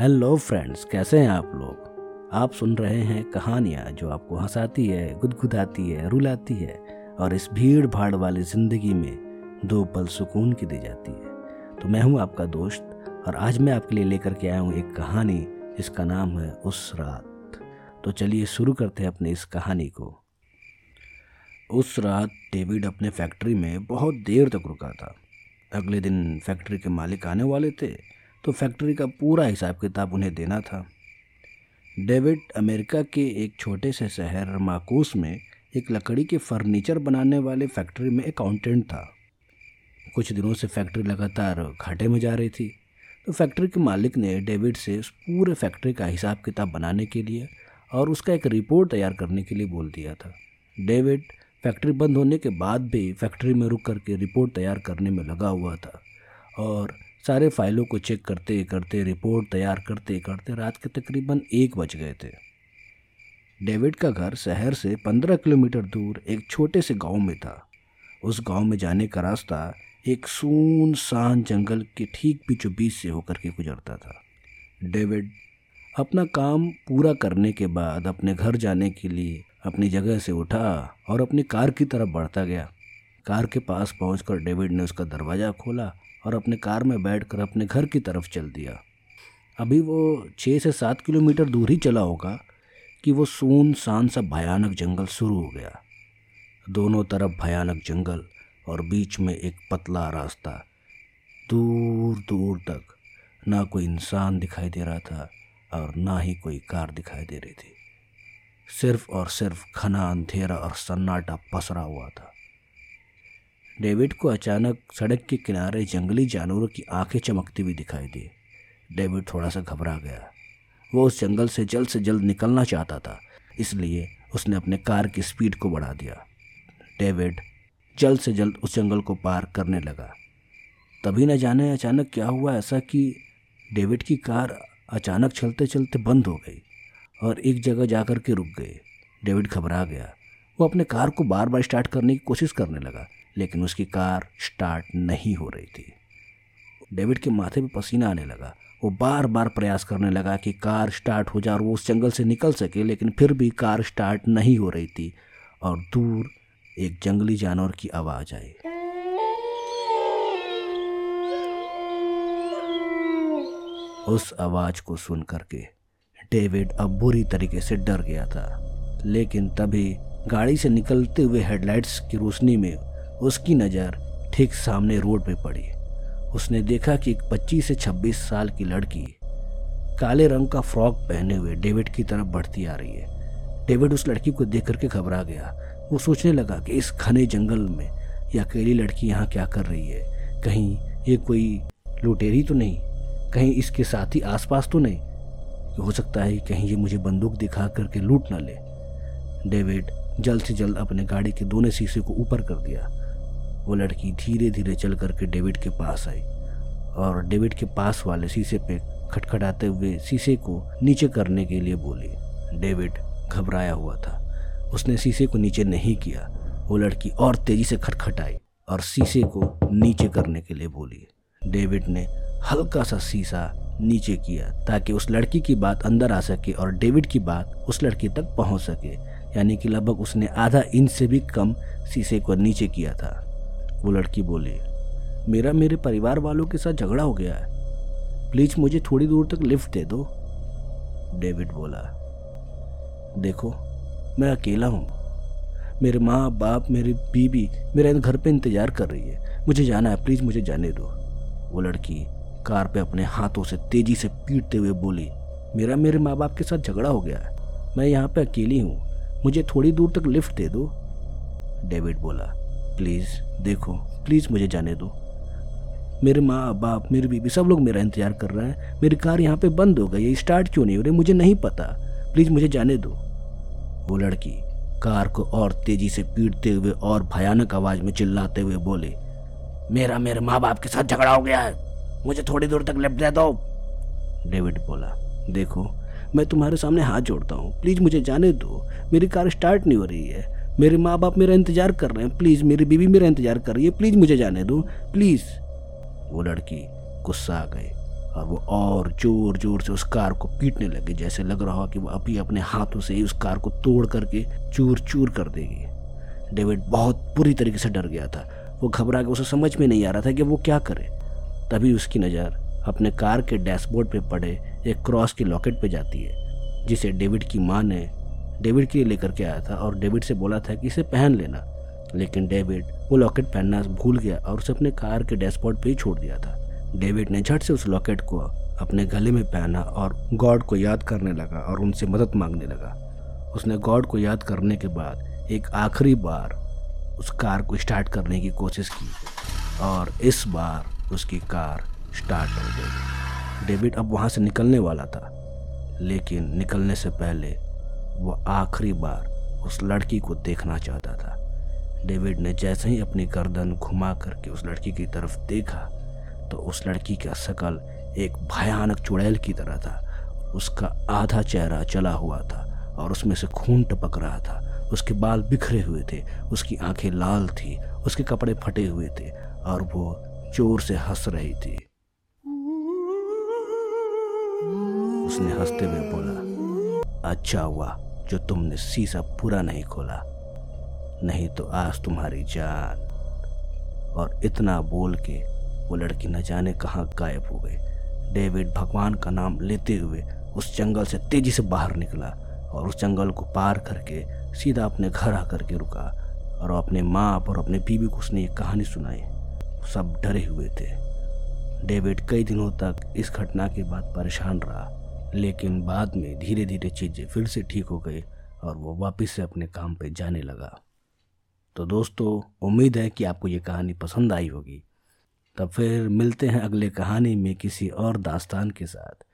Hello friends, कैसे हैं आप लोग? आप सुन रहे हैं कहानियाँ जो आपको हंसाती है, गुदगुदाती है, रुलाती है और इस भीड़ भाड़ वाली ज़िंदगी में दो पल सुकून की दी जाती है। तो मैं हूँ आपका दोस्त और आज मैं आपके लिए लेकर के आया हूँ एक कहानी जिसका नाम है उस रात। तो चलिए शुरू करते हैं अपने इस कहानी को। उस रात डेविड अपने फैक्ट्री में बहुत देर तक रुका था। अगले दिन फैक्ट्री के मालिक आने वाले थे तो फैक्ट्री का पूरा हिसाब किताब उन्हें देना था। डेविड अमेरिका के एक छोटे से शहर माकूस में एक लकड़ी के फर्नीचर बनाने वाले फैक्ट्री में अकाउंटेंट था। कुछ दिनों से फैक्ट्री लगातार घाटे में जा रही थी। तो फैक्ट्री के मालिक ने डेविड से उस पूरे फैक्ट्री का हिसाब किताब बनाने के लिए और उसका एक रिपोर्ट तैयार करने के लिए बोल दिया था। डेविड फैक्ट्री बंद होने के बाद भी फैक्ट्री में रुक करके रिपोर्ट तैयार करने में लगा हुआ था और सारे फाइलों को चेक करते करते, रिपोर्ट तैयार करते करते रात के तकरीबन एक बज गए थे। डेविड का घर शहर से पंद्रह किलोमीटर दूर एक छोटे से गाँव में था। उस गाँव में जाने का रास्ता एक सून सान जंगल के ठीक बीचों बीच से होकर के गुजरता था। डेविड अपना काम पूरा करने के बाद अपने घर जाने के लिए अपनी जगह से उठा और अपनी कार की तरफ़ बढ़ता गया। कार के पास पहुंचकर डेविड ने उसका दरवाज़ा खोला और अपने कार में बैठकर अपने घर की तरफ़ चल दिया। अभी वो छः से सात किलोमीटर दूर ही चला होगा कि वो सून सान सा भयानक जंगल शुरू हो गया। दोनों तरफ़ भयानक जंगल और बीच में एक पतला रास्ता, दूर दूर तक। ना कोई इंसान दिखाई दे रहा था और ना ही कोई कार दिखाई दे रही थी। सिर्फ़ और सिर्फ़ घना अंधेरा और सन्नाटा पसरा हुआ था। डेविड को अचानक सड़क के किनारे जंगली जानवरों की आँखें चमकती हुई दिखाई दी। डेविड थोड़ा सा घबरा गया। वो उस जंगल से जल्द से जल्द निकलना चाहता था, इसलिए उसने अपने कार की स्पीड को बढ़ा दिया। डेविड जल्द से जल्द उस जंगल को पार करने लगा। तभी न जाने अचानक क्या हुआ, ऐसा कि डेविड की कार अचानक चलते चलते बंद हो गई और एक जगह जाकर के रुक गई। डेविड घबरा गया। वो अपने कार को बार बार स्टार्ट करने की कोशिश करने लगा। लेकिन उसकी कार स्टार्ट नहीं हो रही थी। डेविड के माथे पे पसीना आने लगा। वो बार बार प्रयास करने लगा कि कार स्टार्ट हो जाए और वो उस जंगल से निकल सके, लेकिन फिर भी कार स्टार्ट नहीं हो रही थी और दूर एक जंगली जानवर की आवाज़ आई। उस आवाज़ को सुन करके डेविड अब बुरी तरीके से डर गया था, लेकिन तभी गाड़ी से निकलते हुए हेडलाइट्स की रोशनी में उसकी नज़र ठीक सामने रोड पे पड़ी। उसने देखा कि एक 25 से 26 साल की लड़की काले रंग का फ्रॉक पहने हुए डेविड की तरफ़ बढ़ती आ रही है। डेविड उस लड़की को देख करके घबरा गया। वो सोचने लगा कि इस घने जंगल में यह अकेली लड़की यहाँ क्या कर रही है? कहीं ये कोई लुटेरी तो नहीं? कहीं इसके साथ साथी आसपास तो नहीं? हो सकता है कहीं ये मुझे बंदूक दिखा करके लूट ना ले। डेविड जल्द से जल्द अपने गाड़ी के दोनों शीशे को ऊपर कर दिया। वो लड़की धीरे धीरे चल करके डेविड के पास आई और डेविड के पास वाले शीशे पे खटखटाते हुए शीशे को नीचे करने के लिए बोली। डेविड घबराया हुआ था। उसने शीशे को नीचे नहीं किया। वो लड़की और तेज़ी से खटखटाई और शीशे को नीचे करने के लिए बोली। डेविड ने हल्का सा शीशा नीचे किया ताकि उस लड़की की बात अंदर आ सके और डेविड की बात उस लड़की तक पहुँच सके। यानी कि लगभग उसने आधा इंच से भी कम शीशे को नीचे किया था। वो लड़की बोली, मेरा मेरे परिवार वालों के साथ झगड़ा हो गया है। प्लीज़ मुझे थोड़ी दूर तक लिफ्ट दे दो। डेविड बोला, देखो, मैं अकेला हूँ। मेरे माँ, बाप, मेरी बीबी, मेरे घर पे इंतज़ार कर रही है। मुझे जाना है, प्लीज़ मुझे जाने दो। वो लड़की कार पे अपने हाथों से तेज़ी से पीटते हुए बोली, मेरा मेरे माँ बाप के साथ झगड़ा हो गया है। मैं यहाँ पे अकेली हूँ। मुझे थोड़ी दूर तक लिफ्ट दे दो। डेविड बोला प्लीज़, देखो, प्लीज़ मुझे जाने दो। मेरे माँ बाप मेरी बीबी सब लोग मेरा इंतज़ार कर रहे हैं। मेरी कार यहाँ पे बंद हो गई है, स्टार्ट क्यों नहीं हो रही मुझे नहीं पता। प्लीज़ मुझे जाने दो। वो लड़की कार को और तेज़ी से पीटते हुए और भयानक आवाज़ में चिल्लाते हुए बोले, मेरा, मेरे माँ बाप के साथ झगड़ा हो गया है। मुझे थोड़ी दूर तक लिफ्ट दे दो। डेविड बोला, देखो, मैं तुम्हारे सामने हाथ जोड़ता हूँ। प्लीज़ मुझे जाने दो। मेरी कार स्टार्ट नहीं हो रही है। मेरे माँ बाप मेरा इंतज़ार कर रहे हैं। प्लीज़, मेरी बीवी मेरा इंतज़ार कर रही है। प्लीज़ मुझे जाने दो। प्लीज़। वो लड़की गुस्सा आ गई और वो और ज़ोर ज़ोर से उस कार को पीटने लगे, जैसे लग रहा हो कि वो अभी अपने हाथों से ही उस कार को तोड़ करके चूर चूर कर देगी। डेविड बहुत बुरी तरीके से डर गया था। वो घबरा के उसे समझ में नहीं आ रहा था कि वो क्या करे। तभी उसकी नज़र अपने कार के डैशबोर्ड पे पड़े, एक क्रॉस की लॉकेट पे जाती है, जिसे डेविड की माँ ने डेविड के लिए लेकर के आया था और डेविड से बोला था कि इसे पहन लेना। लेकिन डेविड वो लॉकेट पहनना भूल गया और उसे अपने कार के डैशबोर्ड पे ही छोड़ दिया था। डेविड ने झट से उस लॉकेट को अपने गले में पहना और गॉड को याद करने लगा और उनसे मदद मांगने लगा। उसने गॉड को याद करने के बाद एक आखिरी बार उस कार को स्टार्ट करने की कोशिश की और इस बार उसकी कार स्टार्ट हो गई। डेविड अब वहाँ से निकलने वाला था, लेकिन निकलने से पहले वो आखिरी बार उस लड़की को देखना चाहता था। डेविड ने जैसे ही अपनी गर्दन घुमा करके उस लड़की की तरफ़ देखा तो उस लड़की का शकल एक भयानक चुड़ैल की तरह था। उसका आधा चेहरा चला हुआ था और उसमें से खून टपक रहा था। उसके बाल बिखरे हुए थे, उसकी आँखें लाल थी, उसके कपड़े फटे हुए थे और वो ज़ोर से हंस रही थी। उसने हँसते हुए बोला अच्छा हुआ जो तुमने शीशा पूरा नहीं खोला, नहीं तो आज तुम्हारी जान। और इतना बोल के वो लड़की न जाने कहाँ गायब हो गई। डेविड भगवान का नाम लेते हुए उस जंगल से तेज़ी से बाहर निकला और उस जंगल को पार करके सीधा अपने घर आकर के रुका और अपने माँ और अपने बीवी को उसने ये कहानी सुनाई। सब डरे हुए थे। डेविड कई दिनों तक इस घटना के बाद परेशान रहा। लेकिन बाद में धीरे धीरे चीज़ें फिर से ठीक हो गई और वो वापस से अपने काम पे जाने लगा। तो दोस्तों, उम्मीद है कि आपको ये कहानी पसंद आई होगी। तब फिर मिलते हैं अगले कहानी में किसी और दास्तान के साथ।